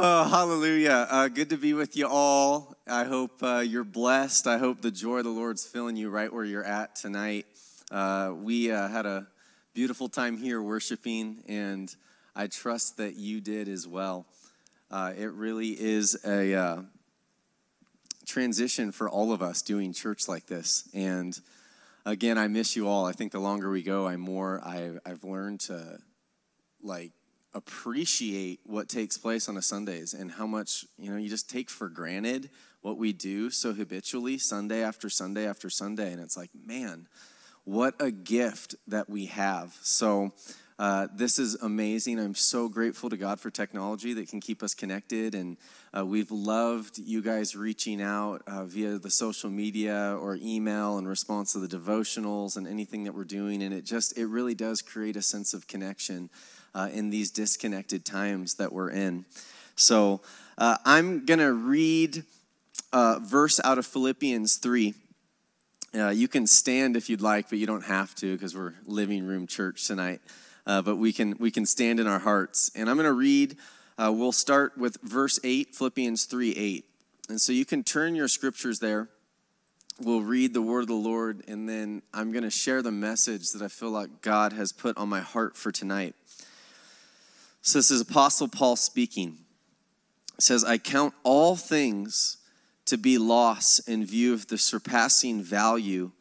Oh, hallelujah. Uh, good to be with you all. I hope uh, you're blessed. I hope the joy of the Lord's filling you right where you're at tonight. Uh, we uh, had a beautiful time here worshiping, and I trust that you did as well. Uh, it really is a uh, transition for all of us doing church like this. And again, I miss you all. I think the longer we go, I more I've, I've learned to like appreciate what takes place on a Sundays and how much, you know, you just take for granted what we do so habitually Sunday after Sunday after Sunday. And it's like, man, what a gift that we have. So, uh, this is amazing. I'm so grateful to God for technology that can keep us connected. And uh, we've loved you guys reaching out uh, via the social media or email in response to the devotionals and anything that we're doing. And it just, it really does create a sense of connection uh, in these disconnected times that we're in. So uh, I'm going to read a verse out of Philippians 3. Uh, you can stand if you'd like, but you don't have to because we're living room church tonight. Uh, but we can we can stand in our hearts. And I'm going to read. Uh, we'll start with verse eight, Philippians three eight. And so you can turn your scriptures there. We'll read the word of the Lord, and then I'm going to share the message that I feel like God has put on my heart for tonight. So this is Apostle Paul speaking. Says, I count all things to be loss in view of the surpassing value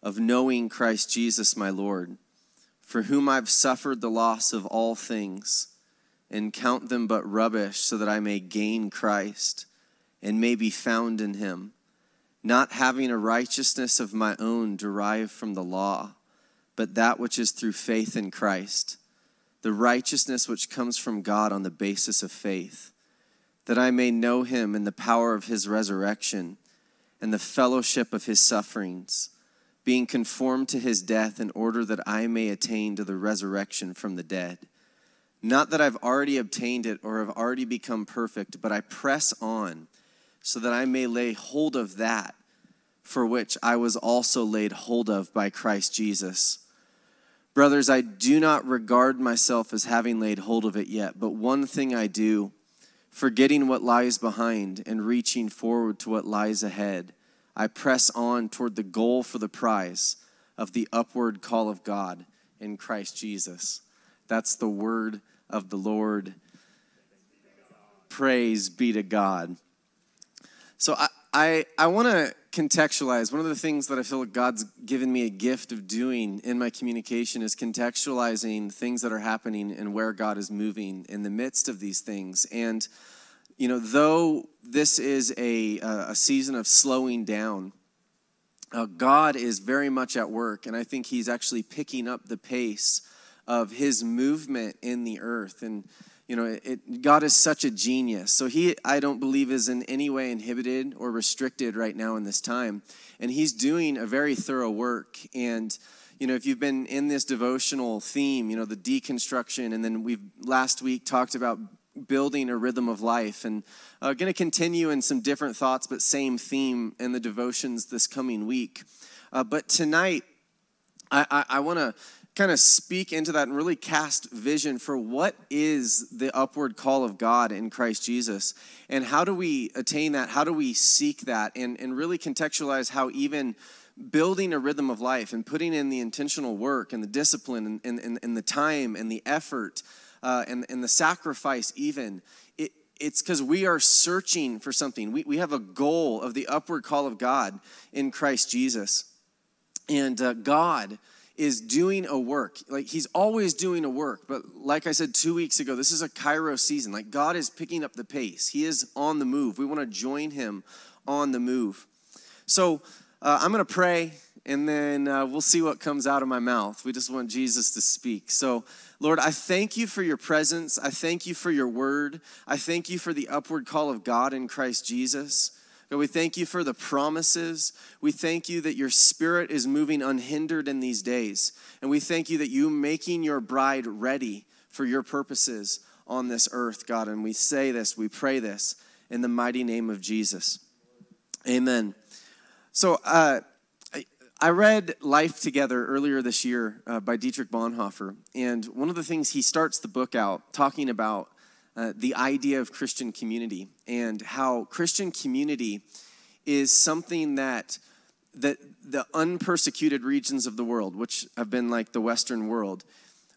of knowing Christ Jesus my Lord, for whom I've suffered the loss of all things, and count them but rubbish, so that I may gain Christ and may be found in him, not having a righteousness of my own derived from the law, but that which is through faith in Christ the righteousness which comes from God on the basis of faith, that I may know him in the power of his resurrection and the fellowship of his sufferings, being conformed to his death in order that I may attain to the resurrection from the dead. Not that I've already obtained it or have already become perfect, but I press on so that I may lay hold of that for which I was also laid hold of by Christ Jesus. Brothers, I do not regard myself as having laid hold of it yet, but one thing I do, forgetting what lies behind and reaching forward to what lies ahead, I press on toward the goal for the prize of the upward call of God in Christ Jesus. That's the word of the Lord. Praise be to God. So I, I, I want to contextualize. One of the things that I feel like God's given me a gift of doing in my communication is contextualizing things that are happening and where God is moving in the midst of these things. And, you know, though this is a, a season of slowing down, uh, God is very much at work. And I think He's actually picking up the pace of His movement in the earth. And, you know it, god is such a genius. So he i don't believe is in any way inhibited or restricted right now in this time. And he's doing a very thorough work. And you know if you've been in this devotional theme you know the deconstruction and then we've last week talked about building a rhythm of life and uh, going to continue in some different thoughts but same theme in the devotions this coming week. Uh, but tonight i, I, I want to kind of speak into that and really cast vision for what is the upward call of God in Christ Jesus and how do we attain that? How do we seek that? And, and really contextualize how even building a rhythm of life and putting in the intentional work and the discipline and, and, and the time and the effort uh, and, and the sacrifice, even. It, it's because we are searching for something. We, we have a goal of the upward call of God in Christ Jesus. And uh, God is doing a work. Like he's always doing a work. But like I said two weeks ago, this is a kairos season. Like God is picking up the pace, He is on the move. We want to join Him on the move. So uh, I'm going to pray and then uh, we'll see what comes out of my mouth. We just want Jesus to speak. So, Lord, I thank you for your presence. I thank you for your word. I thank you for the upward call of God in Christ Jesus. God, we thank you for the promises. We thank you that your spirit is moving unhindered in these days. And we thank you that you making your bride ready for your purposes on this earth, God. And we say this, we pray this in the mighty name of Jesus. Amen. So, uh, I read Life Together earlier this year uh, by Dietrich Bonhoeffer. And one of the things he starts the book out talking about uh, the idea of Christian community and how Christian community is something that that the unpersecuted regions of the world, which have been like the Western world,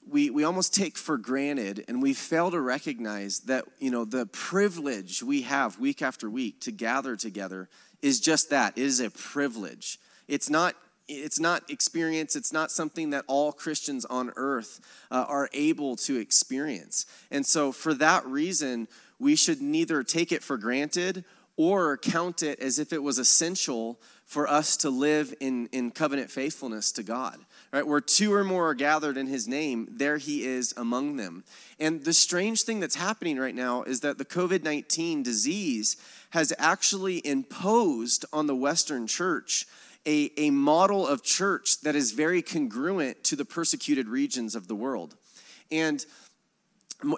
we, we almost take for granted and we fail to recognize that you know the privilege we have week after week to gather together is just that it is a privilege. It's not it's not experience it's not something that all christians on earth uh, are able to experience. And so for that reason we should neither take it for granted or count it as if it was essential for us to live in, in covenant faithfulness to god right? Where two or more are gathered in his name there he is among them. And the strange thing that's happening right now is that the covid-19 disease has actually imposed on the western church a, a model of church that is very congruent to the persecuted regions of the world. And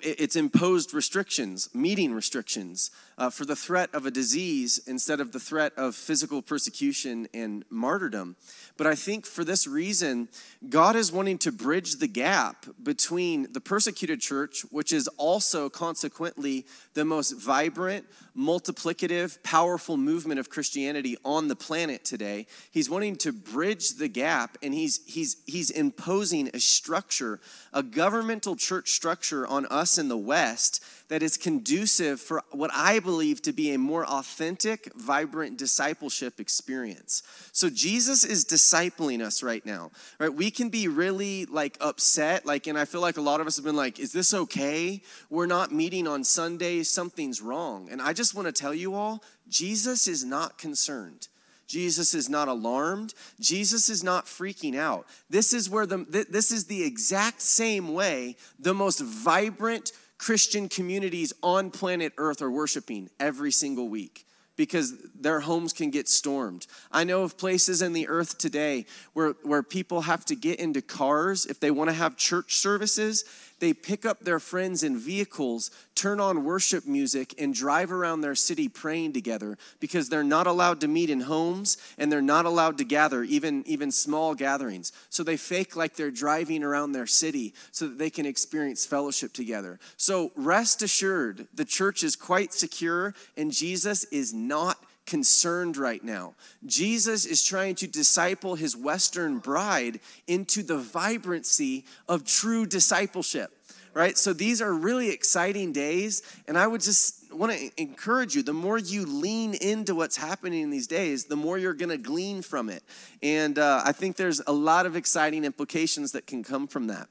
it's imposed restrictions, meeting restrictions, uh, for the threat of a disease instead of the threat of physical persecution and martyrdom. But I think for this reason, God is wanting to bridge the gap between the persecuted church, which is also consequently the most vibrant, multiplicative, powerful movement of Christianity on the planet today. He's wanting to bridge the gap and he's he's he's imposing a structure, a governmental church structure on us in the West that is conducive for what I believe to be a more authentic, vibrant discipleship experience. So Jesus is discipling us right now. Right? We can be really like upset, like, and I feel like a lot of us have been like, is this okay? We're not meeting on Sundays, something's wrong. And I just want to tell you all, Jesus is not concerned. Jesus is not alarmed. Jesus is not freaking out. This is where the this is the exact same way the most vibrant Christian communities on planet Earth are worshiping every single week because their homes can get stormed. I know of places in the earth today where, where people have to get into cars if they want to have church services they pick up their friends in vehicles, turn on worship music, and drive around their city praying together because they're not allowed to meet in homes and they're not allowed to gather, even, even small gatherings. So they fake like they're driving around their city so that they can experience fellowship together. So rest assured, the church is quite secure and Jesus is not concerned right now. Jesus is trying to disciple his Western bride into the vibrancy of true discipleship, right? So these are really exciting days, and I would just want to encourage you the more you lean into what's happening in these days, the more you're going to glean from it. And uh, I think there's a lot of exciting implications that can come from that,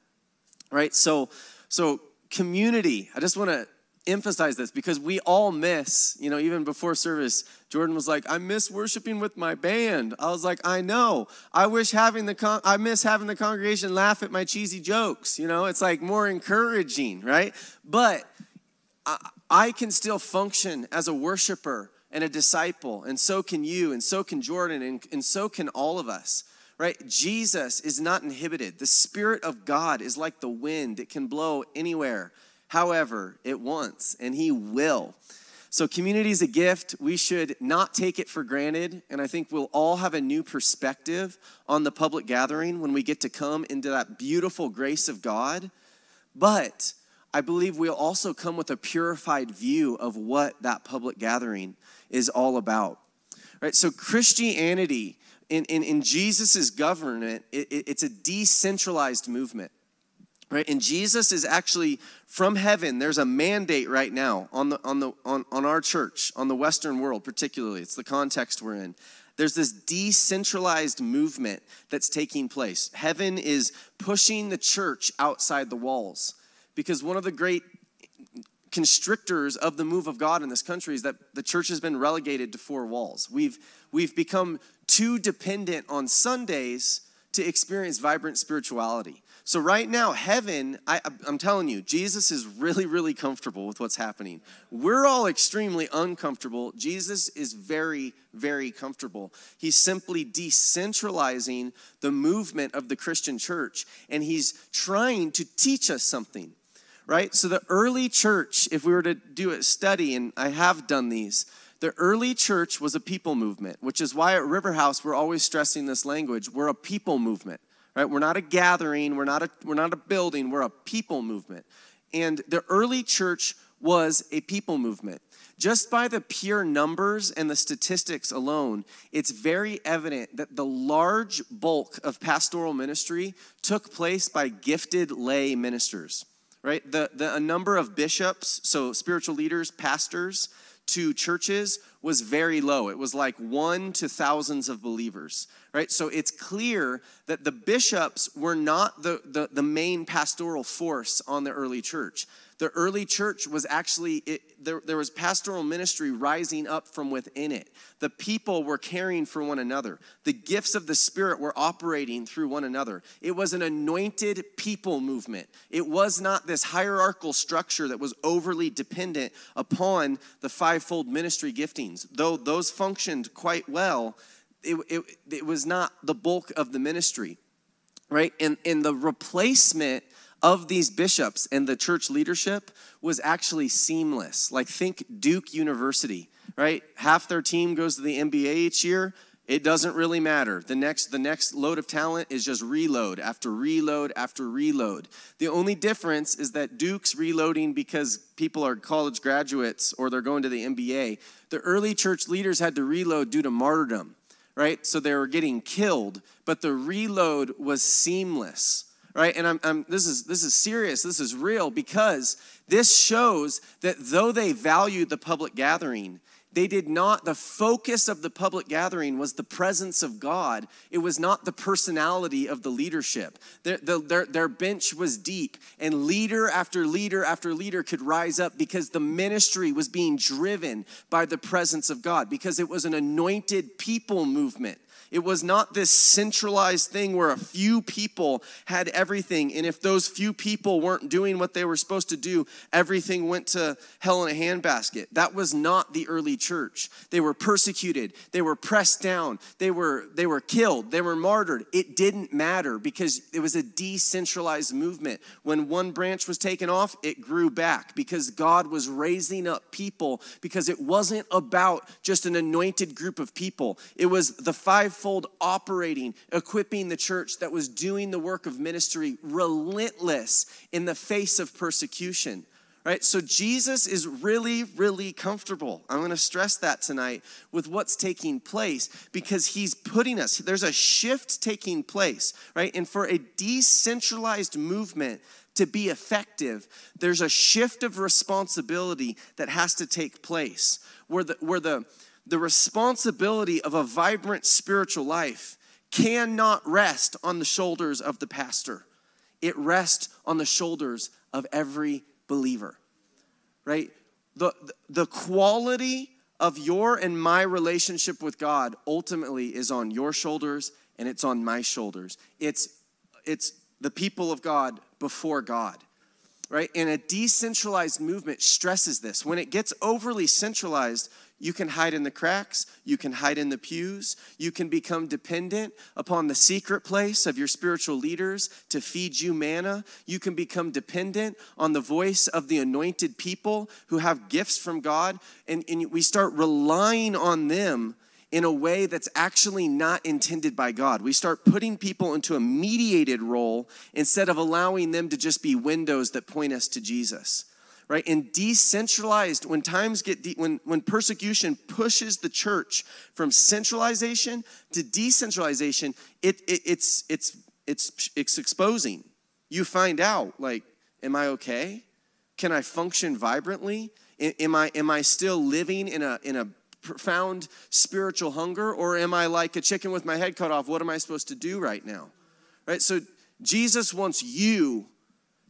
right? So, so community, I just want to emphasize this because we all miss, you know, even before service, Jordan was like, I miss worshiping with my band. I was like, I know. I wish having the, con- I miss having the congregation laugh at my cheesy jokes. You know, it's like more encouraging, right? But I, I can still function as a worshiper and a disciple, and so can you, and so can Jordan, and, and so can all of us right? Jesus is not inhibited. The Spirit of God is like the wind, it can blow anywhere however it wants, and He will. So, community is a gift. We should not take it for granted. And I think we'll all have a new perspective on the public gathering when we get to come into that beautiful grace of God. But I believe we'll also come with a purified view of what that public gathering is all about. Right? So, Christianity in, in, in Jesus' government, it, it, it's a decentralized movement right? And jesus is actually from heaven. There's a mandate right now on the on the on, on our church on the western world particularly it's the context we're in. There's this decentralized movement that's taking place. Heaven is pushing the church outside the walls because one of the great constrictors of the move of god in this country is that the church has been relegated to four walls. We've we've become too dependent on sundays to experience vibrant spirituality so, right now, heaven, I, am telling you, Jesus is really, really comfortable with what's happening. We're all extremely uncomfortable. Jesus is very, very comfortable. He's simply decentralizing the movement of the Christian church, and he's trying to teach us something, right? So, the early church, if we were to do a study, and I have done these, the early church was a people movement, which is why at River House we're always stressing this language. We're a people movement right? We're not a gathering, we're not a, we're not a building, we're a people movement. And the early church was a people movement. Just by the pure numbers and the statistics alone, it's very evident that the large bulk of pastoral ministry took place by gifted lay ministers, right? The, the, a number of bishops, so spiritual leaders, pastors, to churches was very low. It was like one to thousands of believers, right? So it's clear that the bishops were not the, the, the main pastoral force on the early church the early church was actually it, there, there was pastoral ministry rising up from within it. The people were caring for one another. The gifts of the spirit were operating through one another. It was an anointed people movement. It was not this hierarchical structure that was overly dependent upon the fivefold ministry giftings. Though those functioned quite well it, it, it was not the bulk of the ministry right? And, and the replacement of these bishops and the church leadership was actually seamless. Like, think Duke University, right? Half their team goes to the NBA each year. It doesn't really matter. The next, the next load of talent is just reload after reload after reload. The only difference is that Duke's reloading because people are college graduates or they're going to the NBA. The early church leaders had to reload due to martyrdom, right? So they were getting killed, but the reload was seamless right? And I'm, I'm, this is this is serious. This is real because this shows that though they valued the public gathering, they did not. The focus of the public gathering was the presence of God. It was not the personality of the leadership. Their, their, their bench was deep, and leader after leader after leader could rise up because the ministry was being driven by the presence of God because it was an anointed people movement. It was not this centralized thing where a few people had everything. And if those few people weren't doing what they were supposed to do, everything went to hell in a handbasket. That was not the early church. They were persecuted, they were pressed down, they were, they were killed, they were martyred. It didn't matter because it was a decentralized movement. When one branch was taken off, it grew back because God was raising up people because it wasn't about just an anointed group of people. It was the five fivefold operating, equipping the church that was doing the work of ministry relentless in the face of persecution. Right? So Jesus is really, really comfortable. I'm going to stress that tonight with what's taking place because he's putting us, there's a shift taking place, right? And for a decentralized movement to be effective, there's a shift of responsibility that has to take place where the, where the, the responsibility of a vibrant spiritual life cannot rest on the shoulders of the pastor. It rests on the shoulders of every believer, right? The, the quality of your and my relationship with God ultimately is on your shoulders and it's on my shoulders. It's, it's the people of God before God right? And a decentralized movement stresses this. When it gets overly centralized, you can hide in the cracks. You can hide in the pews. You can become dependent upon the secret place of your spiritual leaders to feed you manna. You can become dependent on the voice of the anointed people who have gifts from God. And, and we start relying on them in a way that's actually not intended by God. We start putting people into a mediated role instead of allowing them to just be windows that point us to Jesus right? And decentralized, when times get, de- when, when persecution pushes the church from centralization to decentralization, it, it, it's, it's, it's, it's exposing. You find out, like, am I okay? Can I function vibrantly? Am I, am I still living in a, in a profound spiritual hunger? Or am I like a chicken with my head cut off? What am I supposed to do right now? Right? So Jesus wants you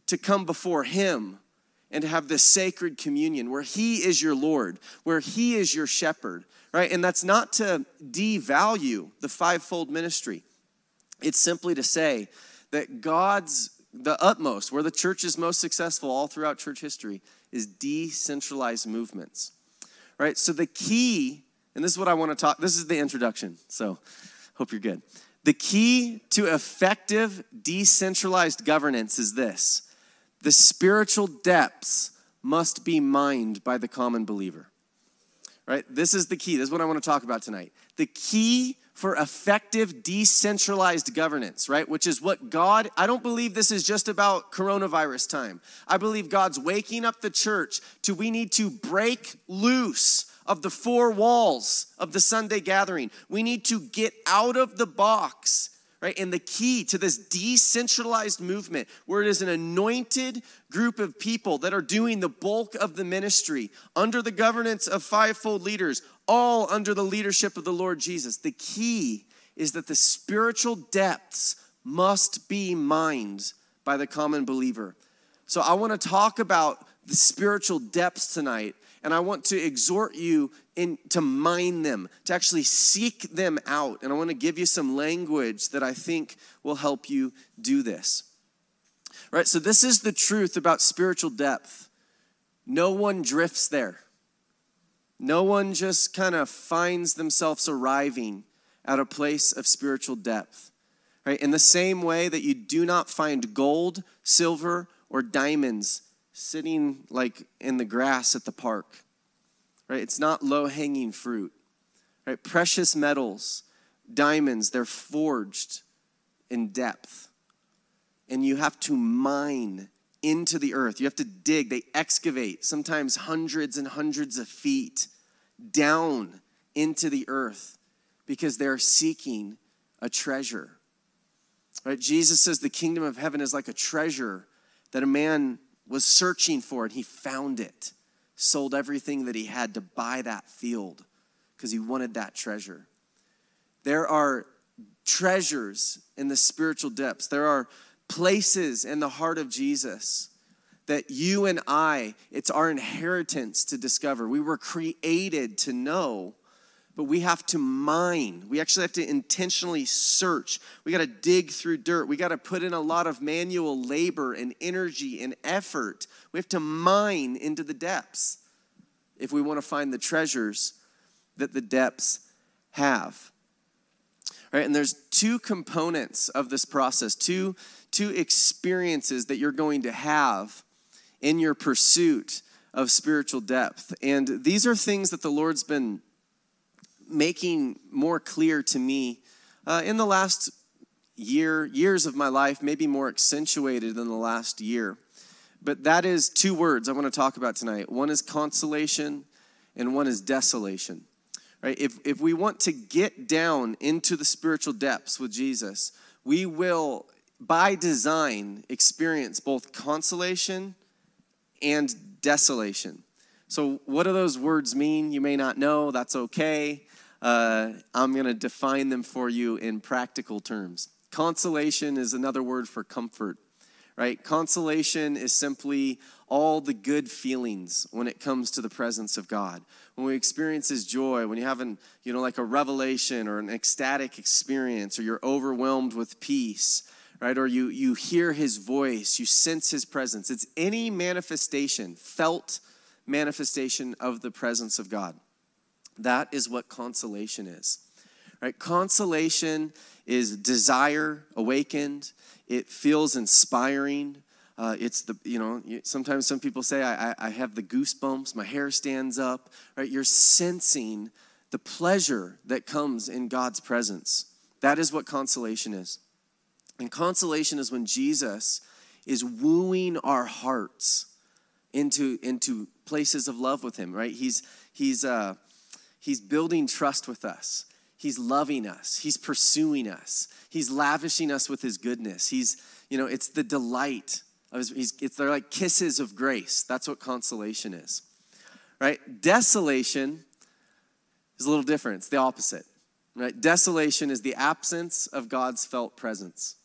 to come before him and to have this sacred communion where He is your Lord, where He is your shepherd, right? And that's not to devalue the fivefold ministry. It's simply to say that God's, the utmost, where the church is most successful all throughout church history, is decentralized movements, right? So the key, and this is what I want to talk, this is the introduction, so hope you're good. The key to effective decentralized governance is this the spiritual depths must be mined by the common believer. right? This is the key. This is what I want to talk about tonight. The key for effective decentralized governance, right? Which is what God, I don't believe this is just about coronavirus time. I believe God's waking up the church to we need to break loose of the four walls of the Sunday gathering. We need to get out of the box right? And the key to this decentralized movement, where it is an anointed group of people that are doing the bulk of the ministry under the governance of fivefold leaders, all under the leadership of the Lord Jesus. The key is that the spiritual depths must be mined by the common believer. So I want to talk about the spiritual depths tonight and I want to exhort you in, to mine them, to actually seek them out. And I want to give you some language that I think will help you do this. Right? So, this is the truth about spiritual depth. No one drifts there, no one just kind of finds themselves arriving at a place of spiritual depth. Right? In the same way that you do not find gold, silver, or diamonds sitting like in the grass at the park. Right? It's not low-hanging fruit. Right? Precious metals, diamonds, they're forged in depth. And you have to mine into the earth. You have to dig, they excavate, sometimes hundreds and hundreds of feet down into the earth because they're seeking a treasure. Right? Jesus says the kingdom of heaven is like a treasure that a man was searching for and he found it. Sold everything that he had to buy that field because he wanted that treasure. There are treasures in the spiritual depths. There are places in the heart of Jesus that you and I, it's our inheritance to discover. We were created to know but we have to mine. We actually have to intentionally search. We got to dig through dirt. We got to put in a lot of manual labor and energy and effort. We have to mine into the depths if we want to find the treasures that the depths have. Right? And there's two components of this process, two, two experiences that you're going to have in your pursuit of spiritual depth. And these are things that the Lord's been making more clear to me uh, in the last year, years of my life, maybe more accentuated than the last year. But that is two words I want to talk about tonight. One is consolation, and one is desolation. Right? If, if we want to get down into the spiritual depths with Jesus, we will, by design, experience both consolation and desolation. So, what do those words mean? You may not know, that's okay uh, I'm going to define them for you in practical terms. Consolation is another word for comfort, right? Consolation is simply all the good feelings when it comes to the presence of God. When we experience His joy, when you have an, you know, like a revelation or an ecstatic experience, or you're overwhelmed with peace, right? Or you you hear His voice, you sense His presence. It's any manifestation, felt manifestation of the presence of God. That is what consolation is. Right? Consolation is desire awakened. It feels inspiring. Uh, it's the you know sometimes some people say I, I have the goosebumps, my hair stands up. Right? You're sensing the pleasure that comes in God's presence. That is what consolation is. And consolation is when Jesus is wooing our hearts into into places of love with Him. Right? He's he's uh, He's building trust with us. He's loving us. He's pursuing us. He's lavishing us with his goodness. He's, you know, it's the delight of his, he's, it's they're like kisses of grace. That's what consolation is. Right? Desolation is a little different. It's the opposite. Right? Desolation is the absence of God's felt presence.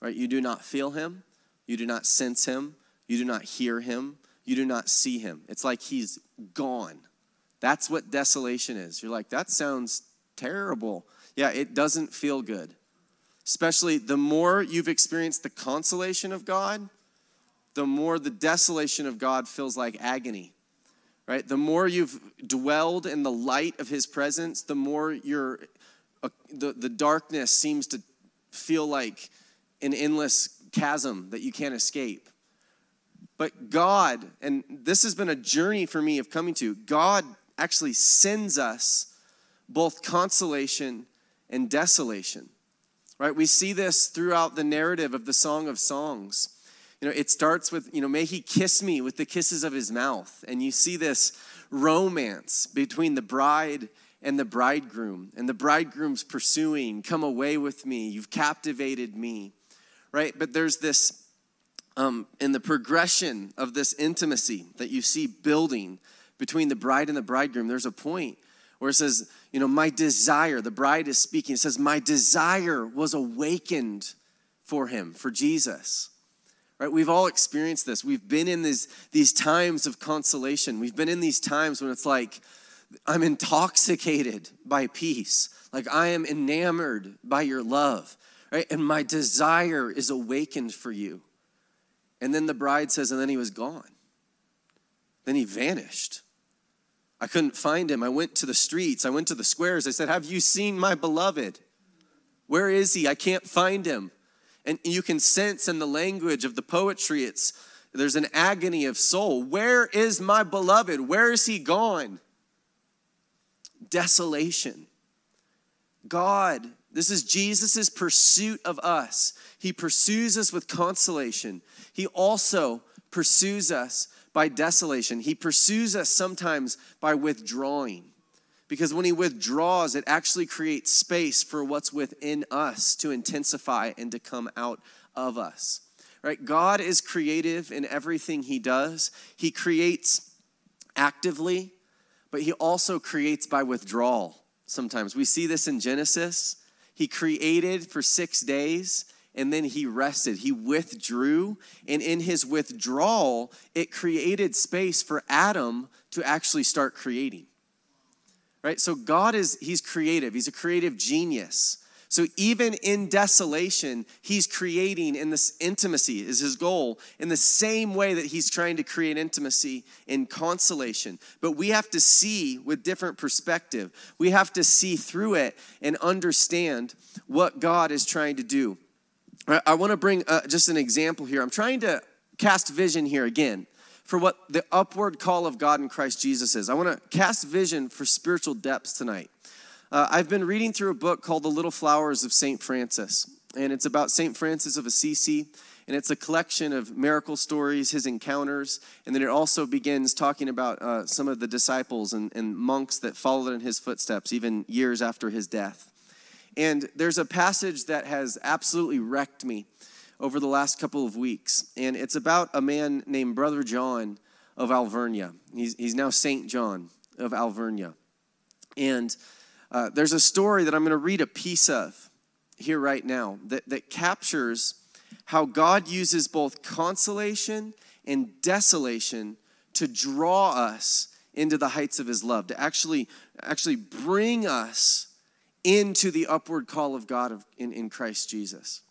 Right? You do not feel him, you do not sense him, you do not hear him, you do not see him. It's like he's gone. That's what desolation is. You're like, that sounds terrible. Yeah, it doesn't feel good. Especially the more you've experienced the consolation of God, the more the desolation of God feels like agony. Right? The more you've dwelled in the light of his presence, the more your uh, the, the darkness seems to feel like an endless chasm that you can't escape. But God, and this has been a journey for me of coming to, God actually sends us both consolation and desolation. Right? We see this throughout the narrative of the Song of Songs. You know, it starts with, you know, may he kiss me with the kisses of his mouth. And you see this romance between the bride and the bridegroom. And the bridegroom's pursuing, come away with me, you've captivated me. Right? But there's this um, in the progression of this intimacy that you see building between the bride and the bridegroom, there's a point where it says, you know, my desire, the bride is speaking, it says, my desire was awakened for him, for Jesus. Right? We've all experienced this. We've been in these, these times of consolation. We've been in these times when it's like, I'm intoxicated by peace. Like I am enamored by your love. Right? And my desire is awakened for you. And then the bride says, and then he was gone. Then he vanished. I couldn't find him. I went to the streets, I went to the squares. I said, Have you seen my beloved? Where is he? I can't find him. And you can sense in the language of the poetry, it's there's an agony of soul. Where is my beloved? Where is he gone? Desolation. God, this is Jesus' pursuit of us. He pursues us with consolation. He also pursues us by desolation. He pursues us sometimes by withdrawing. Because when he withdraws, it actually creates space for what's within us to intensify and to come out of us. Right? God is creative in everything he does. He creates actively, but he also creates by withdrawal sometimes. We see this in Genesis. He created for six days and then he rested. He withdrew, and in his withdrawal, it created space for Adam to actually start creating. Right? So God is he's creative. He's a creative genius. So even in desolation, he's creating in this intimacy is his goal in the same way that he's trying to create intimacy in consolation. But we have to see with different perspective. We have to see through it and understand what God is trying to do. I want to bring uh, just an example here. I'm trying to cast vision here again for what the upward call of God in Christ Jesus is. I want to cast vision for spiritual depths tonight. Uh, I've been reading through a book called The Little Flowers of St. Francis, and it's about St. Francis of Assisi, and it's a collection of miracle stories, his encounters, and then it also begins talking about uh, some of the disciples and, and monks that followed in his footsteps, even years after his death. And there's a passage that has absolutely wrecked me over the last couple of weeks. And it's about a man named Brother John of Alvernia. He's, he's now Saint John of Alvernia. And uh, there's a story that I'm going to read a piece of here right now that, that captures how God uses both consolation and desolation to draw us into the heights of his love, to actually, actually bring us into the upward call of God of, in, in Christ Jesus.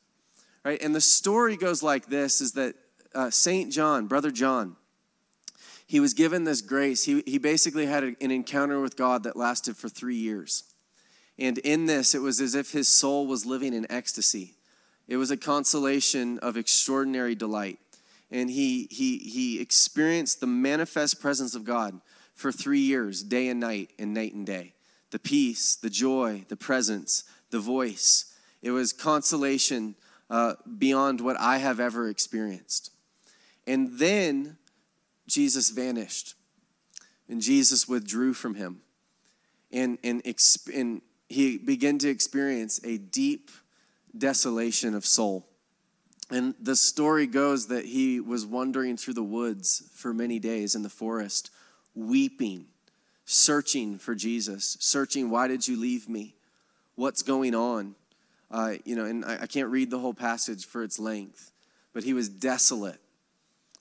Right? And the story goes like this is that uh, St. John, Brother John, he was given this grace. He, he basically had an encounter with God that lasted for three years. And in this, it was as if his soul was living in ecstasy. It was a consolation of extraordinary delight. And he, he, he experienced the manifest presence of God for three years, day and night, and night and day the peace, the joy, the presence, the voice. It was consolation uh, beyond what I have ever experienced. And then Jesus vanished, and Jesus withdrew from him. And, and, and he began to experience a deep desolation of soul. And the story goes that he was wandering through the woods for many days in the forest, weeping searching for Jesus, searching, why did you leave me? What's going on? Uh, you know, and I, I, can't read the whole passage for its length, but he was desolate.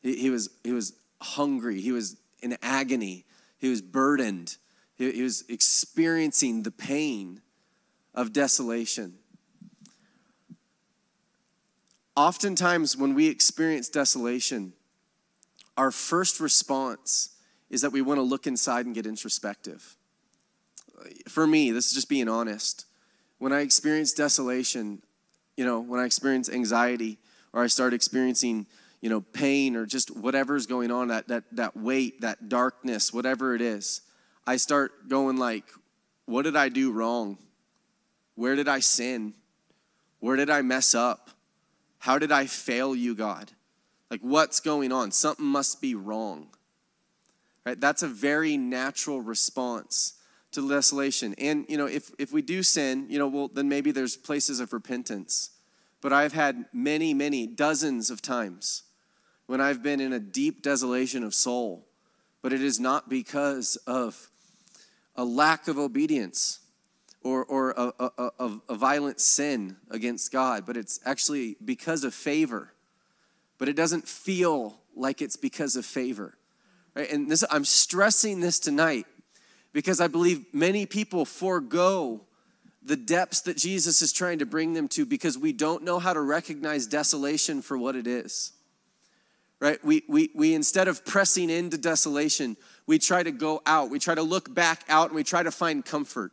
He, he was, he was hungry. He was in agony. He was burdened. He, he was experiencing the pain of desolation. Oftentimes, when we experience desolation, our first response is that we want to look inside and get introspective. For me, this is just being honest. When I experience desolation, you know, when I experience anxiety or I start experiencing, you know, pain or just whatever's going on, that, that, that weight, that darkness, whatever it is, I start going like, what did I do wrong? Where did I sin? Where did I mess up? How did I fail you, God? Like, what's going on? Something must be wrong. Right? That's a very natural response to desolation. And, you know, if, if we do sin, you know, well, then maybe there's places of repentance. But I've had many, many, dozens of times when I've been in a deep desolation of soul, but it is not because of a lack of obedience or, or a, a, a, a violent sin against God, but it's actually because of favor. But it doesn't feel like it's because of favor. Right? And this, I'm stressing this tonight because I believe many people forego the depths that Jesus is trying to bring them to because we don't know how to recognize desolation for what it is. Right? We, we, we instead of pressing into desolation, we try to go out. We try to look back out and we try to find comfort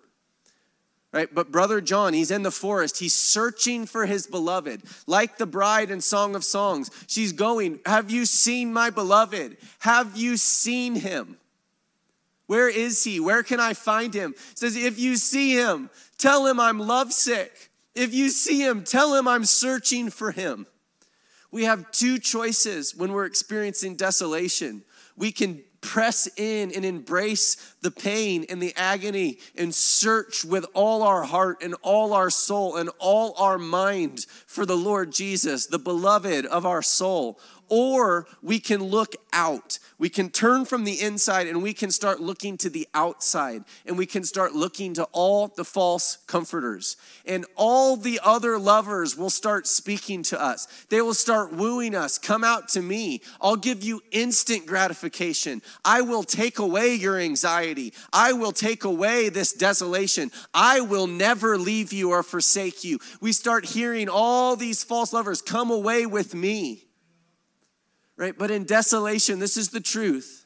right? But brother John, he's in the forest. He's searching for his beloved. Like the bride in Song of Songs, she's going, Have you seen my beloved? Have you seen him? Where is he? Where can I find him? says, If you see him, tell him I'm lovesick. If you see him, tell him I'm searching for him. We have two choices when we're experiencing desolation. We can press in and embrace the pain and the agony and search with all our heart and all our soul and all our mind for the Lord Jesus, the beloved of our soul. Or we can look out. We can turn from the inside and we can start looking to the outside and we can start looking to all the false comforters. And all the other lovers will start speaking to us. They will start wooing us. Come out to me. I'll give you instant gratification. I will take away your anxiety. I will take away this desolation. I will never leave you or forsake you. We start hearing all these false lovers come away with me right? But in desolation, this is the truth.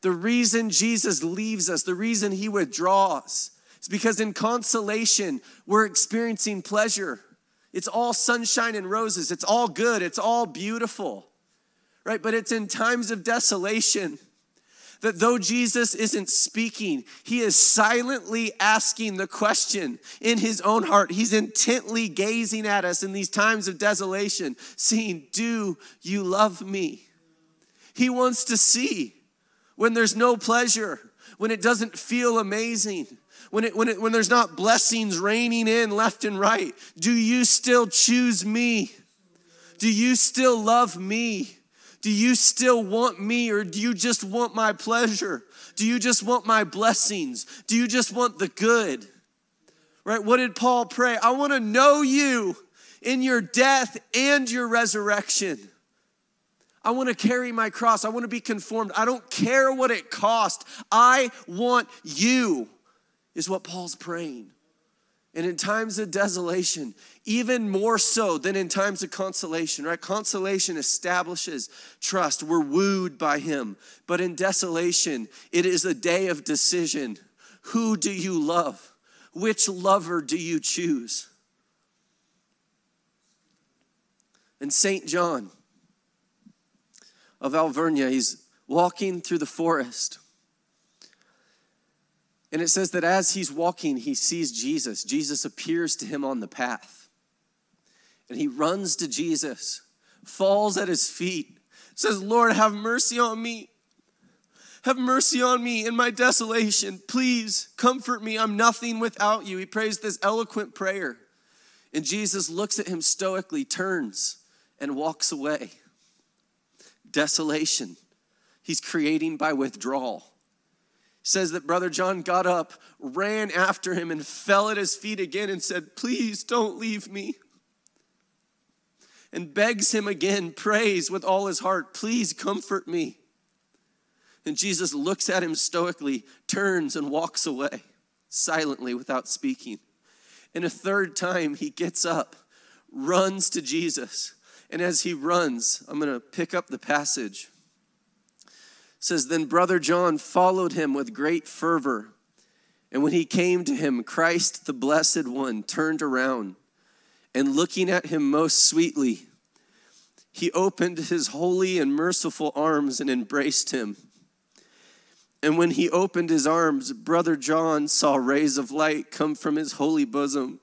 The reason Jesus leaves us, the reason he withdraws, is because in consolation, we're experiencing pleasure. It's all sunshine and roses, it's all good, it's all beautiful, right? But it's in times of desolation that though Jesus isn't speaking, he is silently asking the question in his own heart. He's intently gazing at us in these times of desolation, saying, Do you love me? He wants to see when there's no pleasure, when it doesn't feel amazing. When, it, when, it, when there's not blessings raining in left and right, do you still choose me? Do you still love me? Do you still want me or do you just want my pleasure? Do you just want my blessings? Do you just want the good? Right? What did Paul pray? I want to know you in your death and your resurrection. I want to carry my cross. I want to be conformed. I don't care what it costs. I want you, is what Paul's praying. And in times of desolation, even more so than in times of consolation, right? Consolation establishes trust. We're wooed by Him. But in desolation, it is a day of decision. Who do you love? Which lover do you choose? And St. John of Alvernia, he's walking through the forest. And it says that as he's walking, he sees Jesus. Jesus appears to him on the path. And he runs to Jesus, falls at his feet, says, Lord, have mercy on me. Have mercy on me in my desolation. Please comfort me. I'm nothing without you. He prays this eloquent prayer. And Jesus looks at him stoically, turns, and walks away. Desolation. He's creating by withdrawal says that Brother John got up, ran after him, and fell at his feet again and said, Please don't leave me. And begs him again, prays with all his heart, Please comfort me. And Jesus looks at him stoically, turns, and walks away silently without speaking. And a third time, he gets up, runs to Jesus. And as he runs, I'm going to pick up the passage says then brother John followed him with great fervor. And when he came to him, Christ the blessed one turned around and looking at him most sweetly, he opened his holy and merciful arms and embraced him. And when he opened his arms, Brother John saw rays of light come from his holy bosom,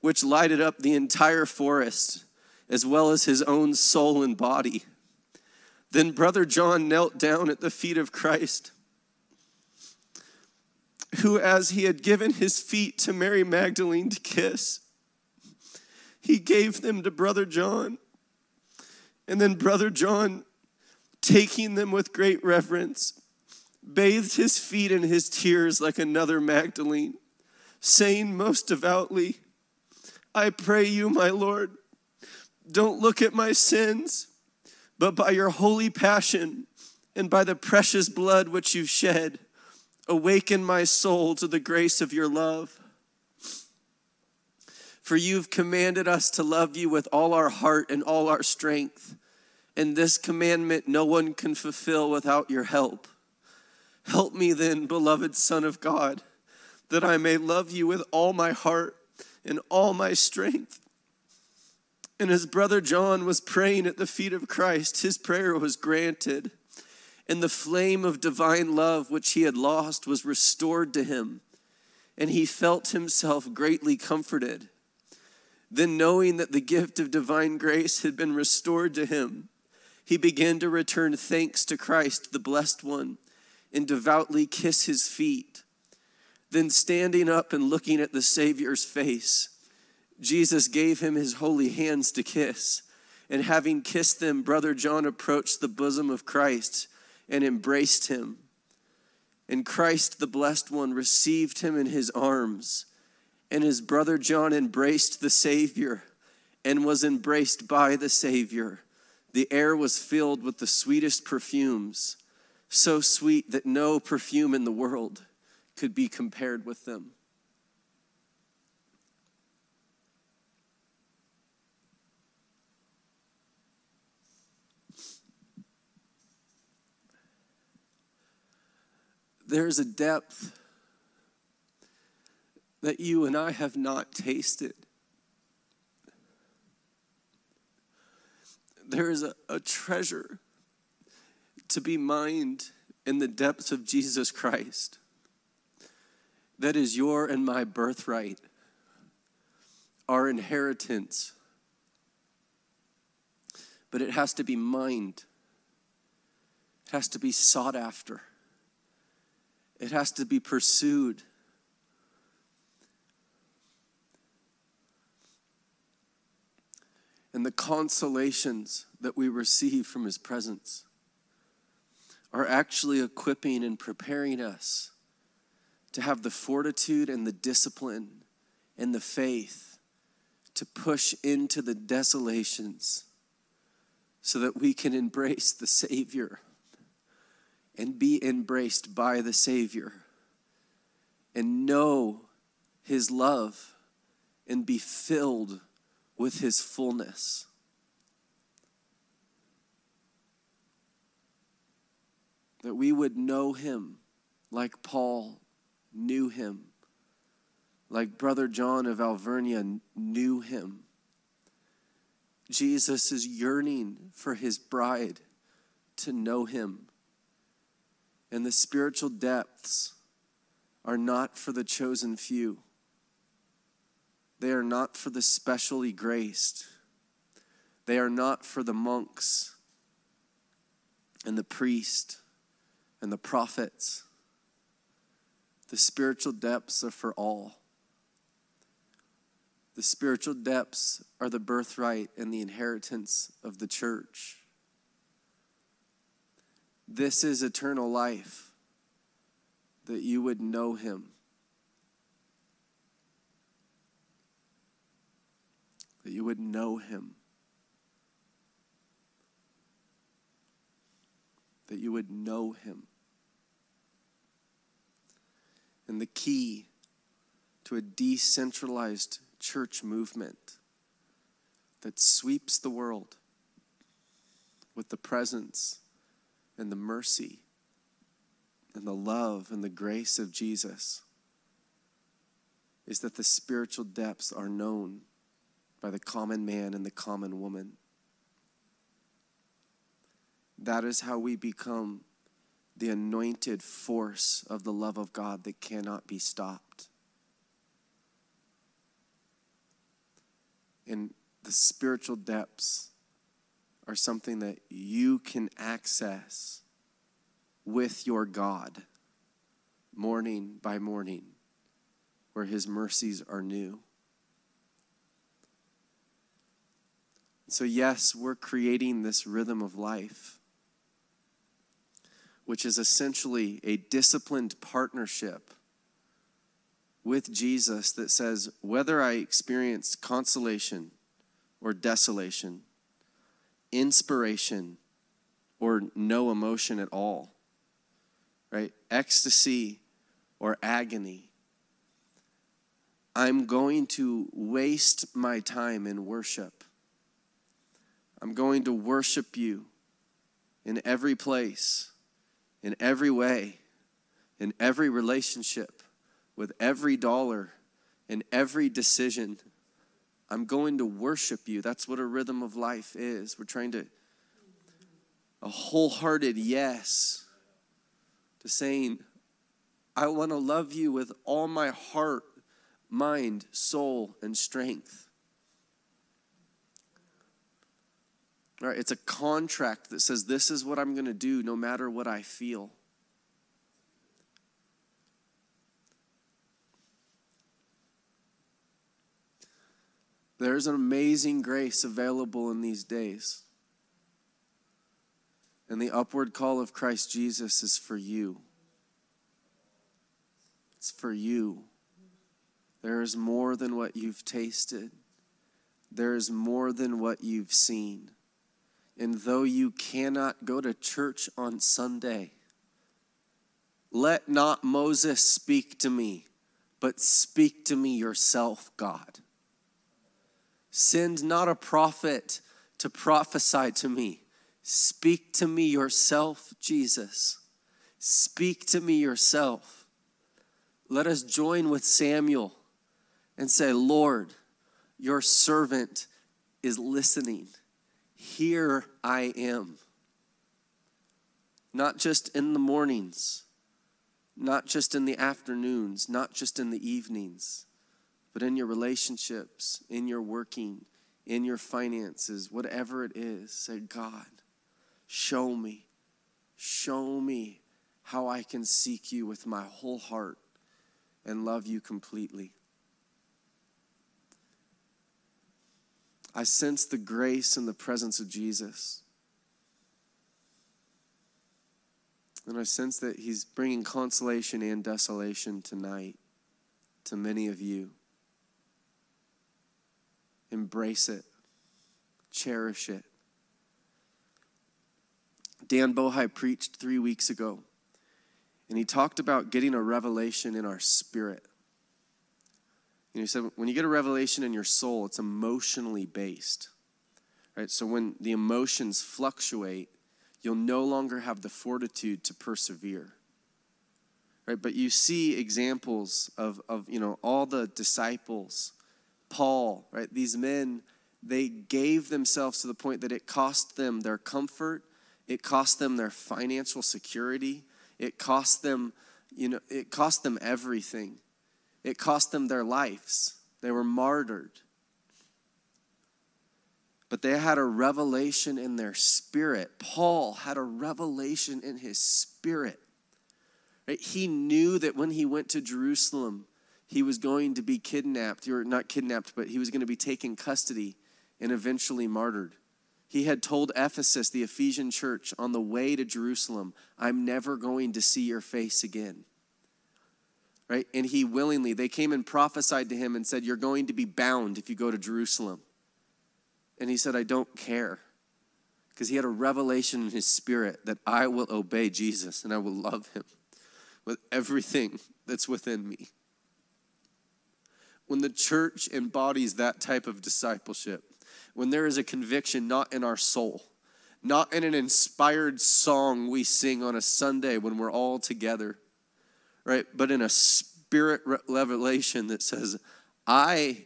which lighted up the entire forest, as well as his own soul and body. Then Brother John knelt down at the feet of Christ, who, as he had given his feet to Mary Magdalene to kiss, he gave them to Brother John. And then Brother John, taking them with great reverence, bathed his feet in his tears like another Magdalene, saying most devoutly, I pray you, my Lord, don't look at my sins, but by your holy passion and by the precious blood which you've shed, awaken my soul to the grace of your love. For you've commanded us to love you with all our heart and all our strength. And this commandment no one can fulfill without your help. Help me then, beloved Son of God, that I may love you with all my heart and all my strength. And as brother John was praying at the feet of Christ, his prayer was granted, and the flame of divine love which he had lost was restored to him, and he felt himself greatly comforted. Then, knowing that the gift of divine grace had been restored to him, he began to return thanks to Christ, the blessed one and devoutly kiss his feet. Then, standing up and looking at the Savior's face, Jesus gave him his holy hands to kiss. And having kissed them, Brother John approached the bosom of Christ and embraced him. And Christ, the blessed one, received him in his arms. And his brother John embraced the Savior and was embraced by the Savior. The air was filled with the sweetest perfumes so sweet that no perfume in the world could be compared with them. There's a depth that you and I have not tasted. There is a, a treasure to be mined in the depths of Jesus Christ. That is your and my birthright, our inheritance. But it has to be mined, it has to be sought after, it has to be pursued. And the consolations that we receive from his presence are actually equipping and preparing us to have the fortitude and the discipline and the faith to push into the desolations so that we can embrace the Savior and be embraced by the Savior and know His love and be filled with His fullness. that we would know him like Paul knew him, like Brother John of Alvernia knew him. Jesus is yearning for his bride to know him. And the spiritual depths are not for the chosen few. They are not for the specially graced. They are not for the monks and the priest and the prophets. The spiritual depths are for all. The spiritual depths are the birthright and the inheritance of the church. This is eternal life, that you would know him. That you would know him. That you would know him. and the key to a decentralized church movement that sweeps the world with the presence and the mercy and the love and the grace of Jesus is that the spiritual depths are known by the common man and the common woman. That is how we become the anointed force of the love of God that cannot be stopped. And the spiritual depths are something that you can access with your God morning by morning, where his mercies are new. So, yes, we're creating this rhythm of life, which is essentially a disciplined partnership with Jesus that says, whether I experience consolation or desolation, inspiration or no emotion at all, right? Ecstasy or agony, I'm going to waste my time in worship I'm going to worship you in every place, in every way, in every relationship, with every dollar, in every decision. I'm going to worship you. That's what a rhythm of life is. We're trying to, a wholehearted yes to saying, I want to love you with all my heart, mind, soul, and strength. Right? It's a contract that says, This is what I'm going to do no matter what I feel. There's an amazing grace available in these days. And the upward call of Christ Jesus is for you. It's for you. There is more than what you've tasted, there is more than what you've seen. And though you cannot go to church on Sunday, let not Moses speak to me, but speak to me yourself, God. Send not a prophet to prophesy to me. Speak to me yourself, Jesus. Speak to me yourself. Let us join with Samuel and say, Lord, your servant is listening. Here I am. Not just in the mornings, not just in the afternoons, not just in the evenings, but in your relationships, in your working, in your finances, whatever it is. Say, God, show me, show me how I can seek you with my whole heart and love you completely. I sense the grace and the presence of Jesus. And I sense that He's bringing consolation and desolation tonight to many of you. Embrace it, cherish it. Dan Bohai preached three weeks ago, and he talked about getting a revelation in our spirit. And he said, when you get a revelation in your soul, it's emotionally based. Right? So when the emotions fluctuate, you'll no longer have the fortitude to persevere. Right? But you see examples of, of you know, all the disciples, Paul, right? These men, they gave themselves to the point that it cost them their comfort, it cost them their financial security, it cost them, you know, it cost them everything it cost them their lives. They were martyred. But they had a revelation in their spirit. Paul had a revelation in his spirit. Right? He knew that when he went to Jerusalem, he was going to be kidnapped, or not kidnapped, but he was going to be taken custody and eventually martyred. He had told Ephesus, the Ephesian church, on the way to Jerusalem, I'm never going to see your face again right? And he willingly, they came and prophesied to him and said, You're going to be bound if you go to Jerusalem. And he said, I don't care. Because he had a revelation in his spirit that I will obey Jesus and I will love him with everything that's within me. When the church embodies that type of discipleship, when there is a conviction not in our soul, not in an inspired song we sing on a Sunday when we're all together, right? But in a spirit revelation that says, I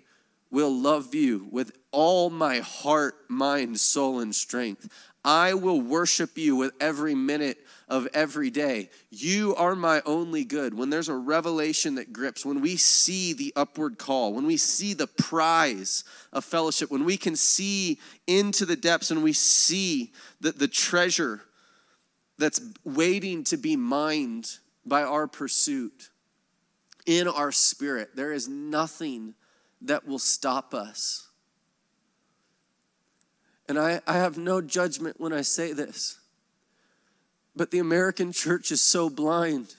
will love you with all my heart, mind, soul, and strength. I will worship you with every minute of every day. You are my only good. When there's a revelation that grips, when we see the upward call, when we see the prize of fellowship, when we can see into the depths and we see that the treasure that's waiting to be mined by our pursuit in our spirit, there is nothing that will stop us. And I, I have no judgment when I say this. But the American church is so blind,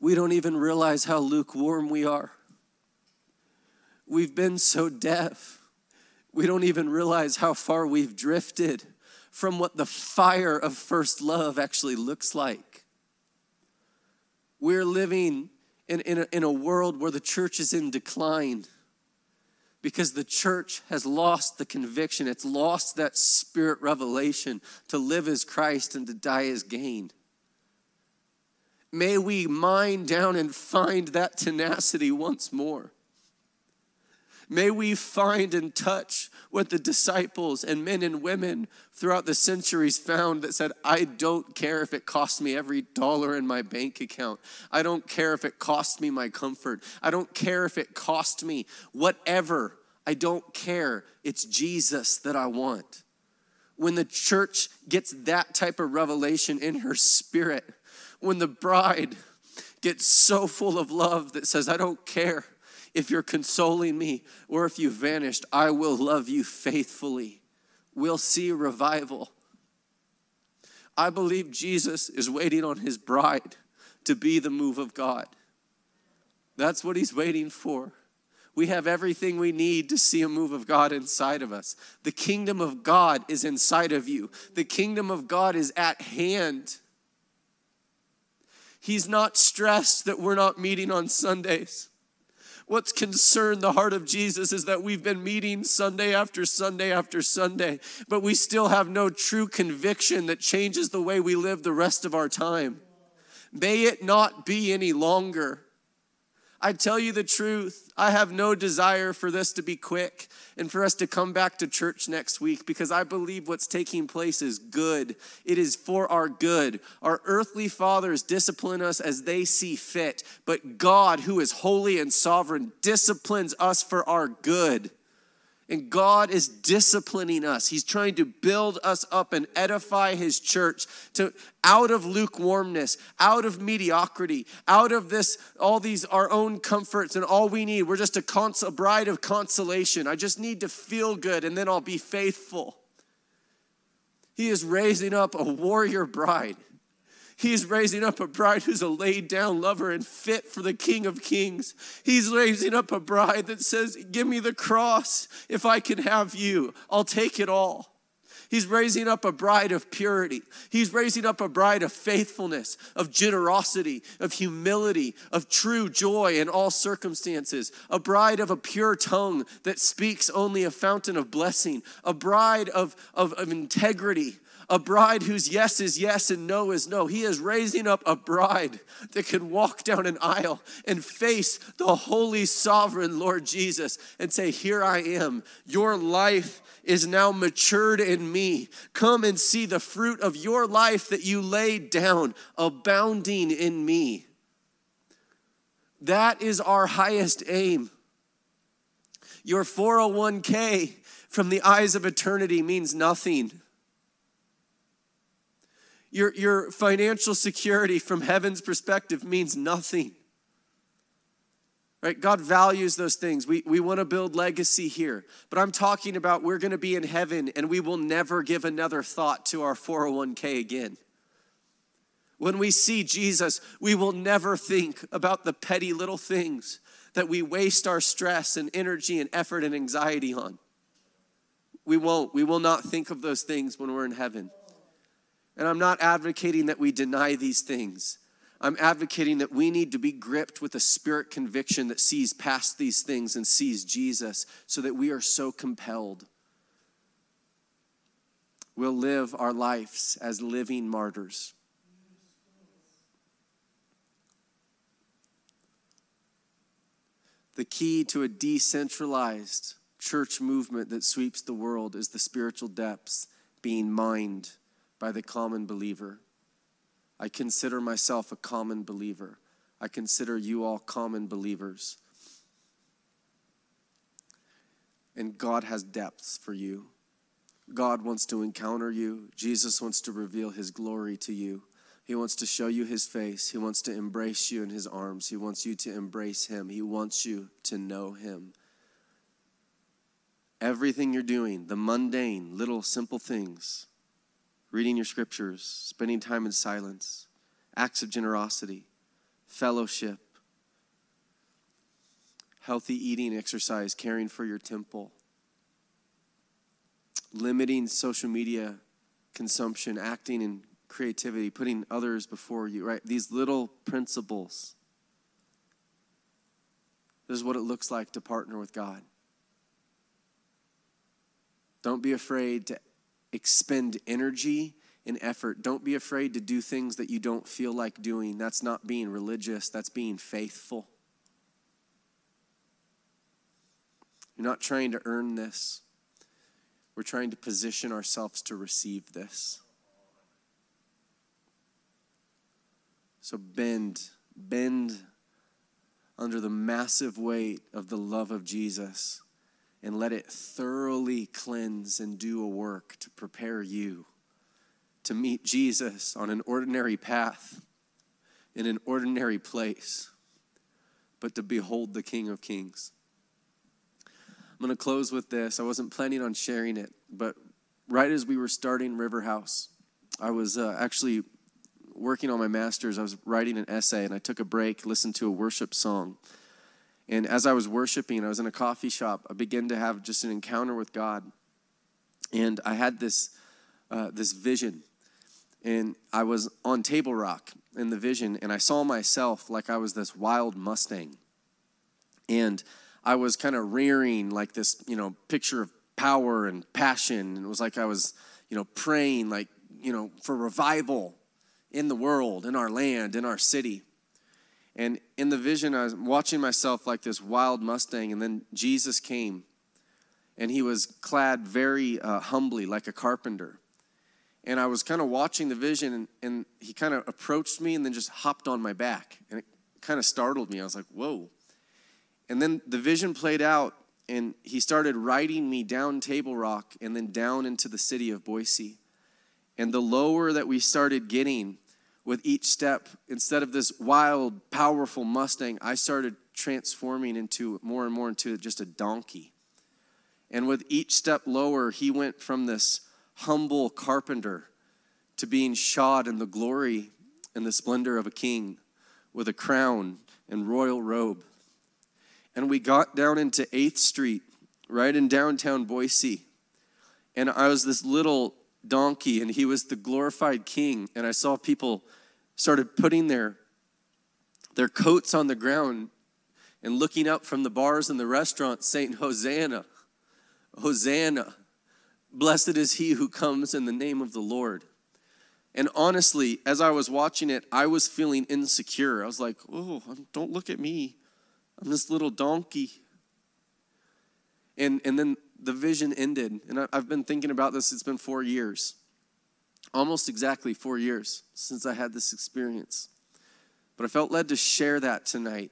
we don't even realize how lukewarm we are. We've been so deaf, we don't even realize how far we've drifted from what the fire of first love actually looks like. We're living in, in, a, in a world where the church is in decline because the church has lost the conviction. It's lost that spirit revelation to live as Christ and to die as gain. May we mine down and find that tenacity once more. May we find and touch what the disciples and men and women throughout the centuries found that said, I don't care if it costs me every dollar in my bank account. I don't care if it costs me my comfort. I don't care if it costs me whatever. I don't care. It's Jesus that I want. When the church gets that type of revelation in her spirit, when the bride gets so full of love that says, I don't care if you're consoling me or if you vanished, I will love you faithfully. We'll see revival. I believe Jesus is waiting on his bride to be the move of God. That's what he's waiting for. We have everything we need to see a move of God inside of us. The kingdom of God is inside of you, the kingdom of God is at hand. He's not stressed that we're not meeting on Sundays. What's concerned the heart of Jesus is that we've been meeting Sunday after Sunday after Sunday, but we still have no true conviction that changes the way we live the rest of our time. May it not be any longer. I tell you the truth, I have no desire for this to be quick and for us to come back to church next week because I believe what's taking place is good. It is for our good. Our earthly fathers discipline us as they see fit, but God, who is holy and sovereign, disciplines us for our good. And God is disciplining us. He's trying to build us up and edify His church to out of lukewarmness, out of mediocrity, out of this, all these our own comforts and all we need. We're just a, cons- a bride of consolation. I just need to feel good and then I'll be faithful. He is raising up a warrior bride He's raising up a bride who's a laid down lover and fit for the King of Kings. He's raising up a bride that says, Give me the cross. If I can have you, I'll take it all. He's raising up a bride of purity. He's raising up a bride of faithfulness, of generosity, of humility, of true joy in all circumstances. A bride of a pure tongue that speaks only a fountain of blessing. A bride of, of, of integrity a bride whose yes is yes and no is no. He is raising up a bride that can walk down an aisle and face the holy, sovereign Lord Jesus and say, Here I am. Your life is now matured in me. Come and see the fruit of your life that you laid down, abounding in me. That is our highest aim. Your 401k from the eyes of eternity means nothing your, your financial security from heaven's perspective means nothing. Right? God values those things. We, we want to build legacy here. But I'm talking about we're going to be in heaven and we will never give another thought to our 401k again. When we see Jesus, we will never think about the petty little things that we waste our stress and energy and effort and anxiety on. We won't. We will not think of those things when we're in heaven. And I'm not advocating that we deny these things. I'm advocating that we need to be gripped with a spirit conviction that sees past these things and sees Jesus so that we are so compelled. We'll live our lives as living martyrs. The key to a decentralized church movement that sweeps the world is the spiritual depths being mined by the common believer. I consider myself a common believer. I consider you all common believers. And God has depths for you. God wants to encounter you. Jesus wants to reveal his glory to you. He wants to show you his face. He wants to embrace you in his arms. He wants you to embrace him. He wants you to know him. Everything you're doing, the mundane, little, simple things, reading your scriptures, spending time in silence, acts of generosity, fellowship, healthy eating, exercise, caring for your temple, limiting social media consumption, acting in creativity, putting others before you, right? These little principles. This is what it looks like to partner with God. Don't be afraid to expend energy and effort. Don't be afraid to do things that you don't feel like doing. That's not being religious, that's being faithful. You're not trying to earn this. We're trying to position ourselves to receive this. So bend, bend under the massive weight of the love of Jesus and let it thoroughly cleanse and do a work to prepare you to meet Jesus on an ordinary path in an ordinary place, but to behold the King of Kings. I'm going to close with this. I wasn't planning on sharing it, but right as we were starting River House, I was uh, actually working on my master's. I was writing an essay, and I took a break, listened to a worship song. And as I was worshiping, I was in a coffee shop. I began to have just an encounter with God, and I had this uh, this vision. And I was on Table Rock in the vision, and I saw myself like I was this wild Mustang. And I was kind of rearing like this, you know, picture of power and passion. And it was like I was, you know, praying like, you know, for revival in the world, in our land, in our city. And in the vision, I was watching myself like this wild Mustang, and then Jesus came, and he was clad very uh, humbly, like a carpenter. And I was kind of watching the vision, and, and he kind of approached me and then just hopped on my back. And it kind of startled me. I was like, whoa. And then the vision played out, and he started riding me down Table Rock and then down into the city of Boise. And the lower that we started getting with each step, instead of this wild, powerful Mustang, I started transforming into more and more into just a donkey. And with each step lower, he went from this humble carpenter to being shod in the glory and the splendor of a king with a crown and royal robe. And we got down into 8th Street, right in downtown Boise. And I was this little donkey, and he was the glorified king. And I saw people started putting their, their coats on the ground and looking up from the bars and the restaurants saying, Hosanna, Hosanna. Blessed is he who comes in the name of the Lord. And honestly, as I was watching it, I was feeling insecure. I was like, oh, don't look at me. I'm this little donkey. And, and then the vision ended. And I've been thinking about this, it's been four years, almost exactly four years since I had this experience. But I felt led to share that tonight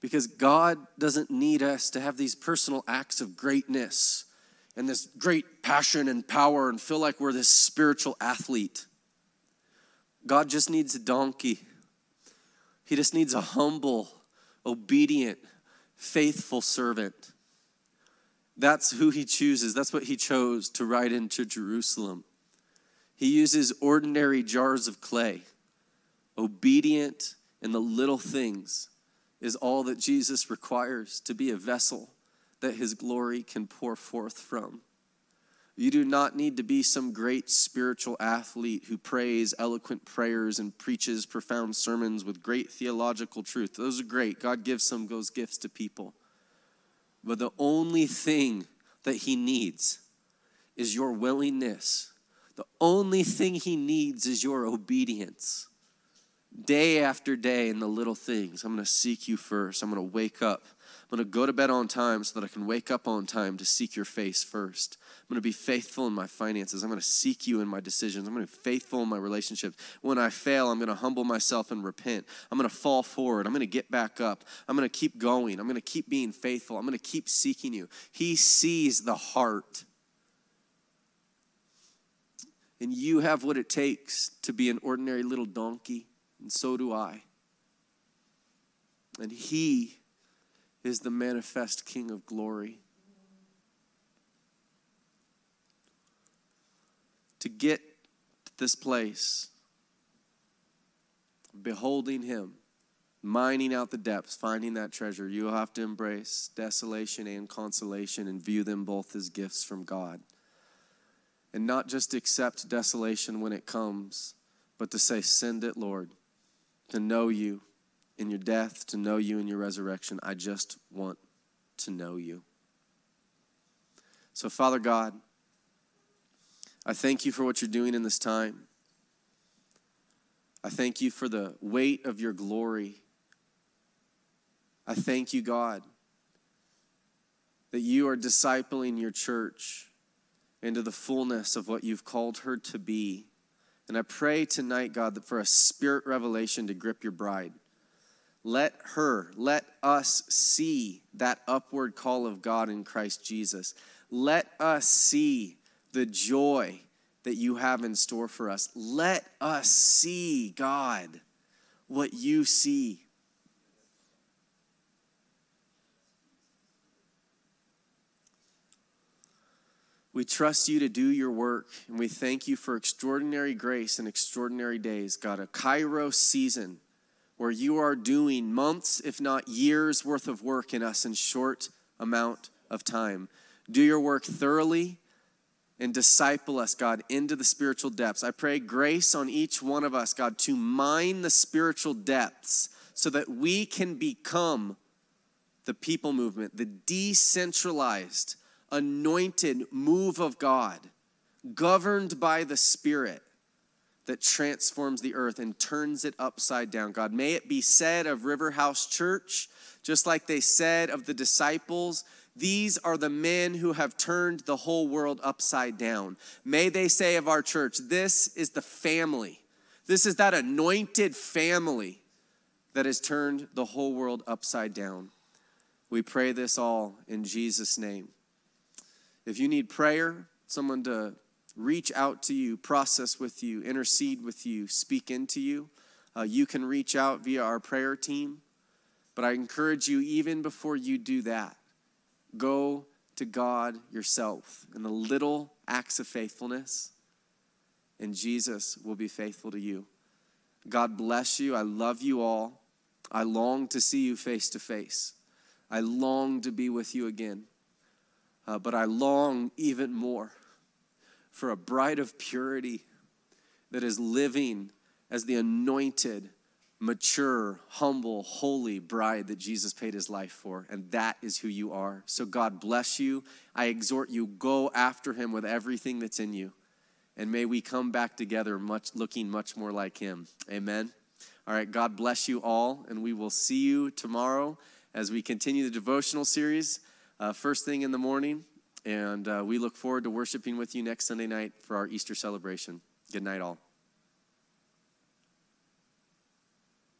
because God doesn't need us to have these personal acts of greatness and this great passion and power and feel like we're this spiritual athlete. God just needs a donkey. He just needs a humble, obedient, faithful servant. That's who he chooses. That's what he chose to ride into Jerusalem. He uses ordinary jars of clay. Obedient in the little things is all that Jesus requires to be a vessel that his glory can pour forth from. You do not need to be some great spiritual athlete who prays eloquent prayers and preaches profound sermons with great theological truth. Those are great. God gives some of those gifts to people. But the only thing that He needs is your willingness. The only thing He needs is your obedience day after day in the little things. I'm going to seek you first. I'm going to wake up. I'm going to go to bed on time so that I can wake up on time to seek your face first. I'm going to be faithful in my finances. I'm going to seek you in my decisions. I'm going to be faithful in my relationships. When I fail, I'm going to humble myself and repent. I'm going to fall forward. I'm going to get back up. I'm going to keep going. I'm going to keep being faithful. I'm going to keep seeking you. He sees the heart. And you have what it takes to be an ordinary little donkey, and so do I. And He is the manifest King of glory. To get to this place, beholding Him, mining out the depths, finding that treasure, you have to embrace desolation and consolation and view them both as gifts from God. And not just accept desolation when it comes, but to say, Send it, Lord, to know you in your death, to know you in your resurrection. I just want to know you. So, Father God, I thank you for what you're doing in this time. I thank you for the weight of your glory. I thank you, God, that you are discipling your church into the fullness of what you've called her to be. And I pray tonight, God, that for a spirit revelation to grip your bride. Let her, let us see that upward call of God in Christ Jesus. Let us see the joy that you have in store for us. Let us see, God, what you see. We trust you to do your work, and we thank you for extraordinary grace and extraordinary days, God, a kairos season where you are doing months, if not years, worth of work in us in short amount of time. Do your work thoroughly and disciple us, God, into the spiritual depths. I pray grace on each one of us, God, to mine the spiritual depths so that we can become the people movement, the decentralized, anointed move of God, governed by the Spirit that transforms the earth and turns it upside down. God, may it be said of River House Church, just like they said of the disciples, these are the men who have turned the whole world upside down. May they say of our church, this is the family. This is that anointed family that has turned the whole world upside down. We pray this all in Jesus' name. If you need prayer, someone to reach out to you, process with you, intercede with you, speak into you. Uh, you can reach out via our prayer team. But I encourage you, even before you do that, go to God yourself in the little acts of faithfulness, and Jesus will be faithful to you. God bless you. I love you all. I long to see you face to face. I long to be with you again. Uh, but I long even more for a bride of purity that is living as the anointed, mature, humble, holy bride that Jesus paid his life for. And that is who you are. So God bless you. I exhort you, go after him with everything that's in you. And may we come back together much looking much more like him. Amen. All right, God bless you all, and we will see you tomorrow as we continue the devotional series. Uh, first thing in the morning. And uh, we look forward to worshiping with you next Sunday night for our Easter celebration. Good night, all.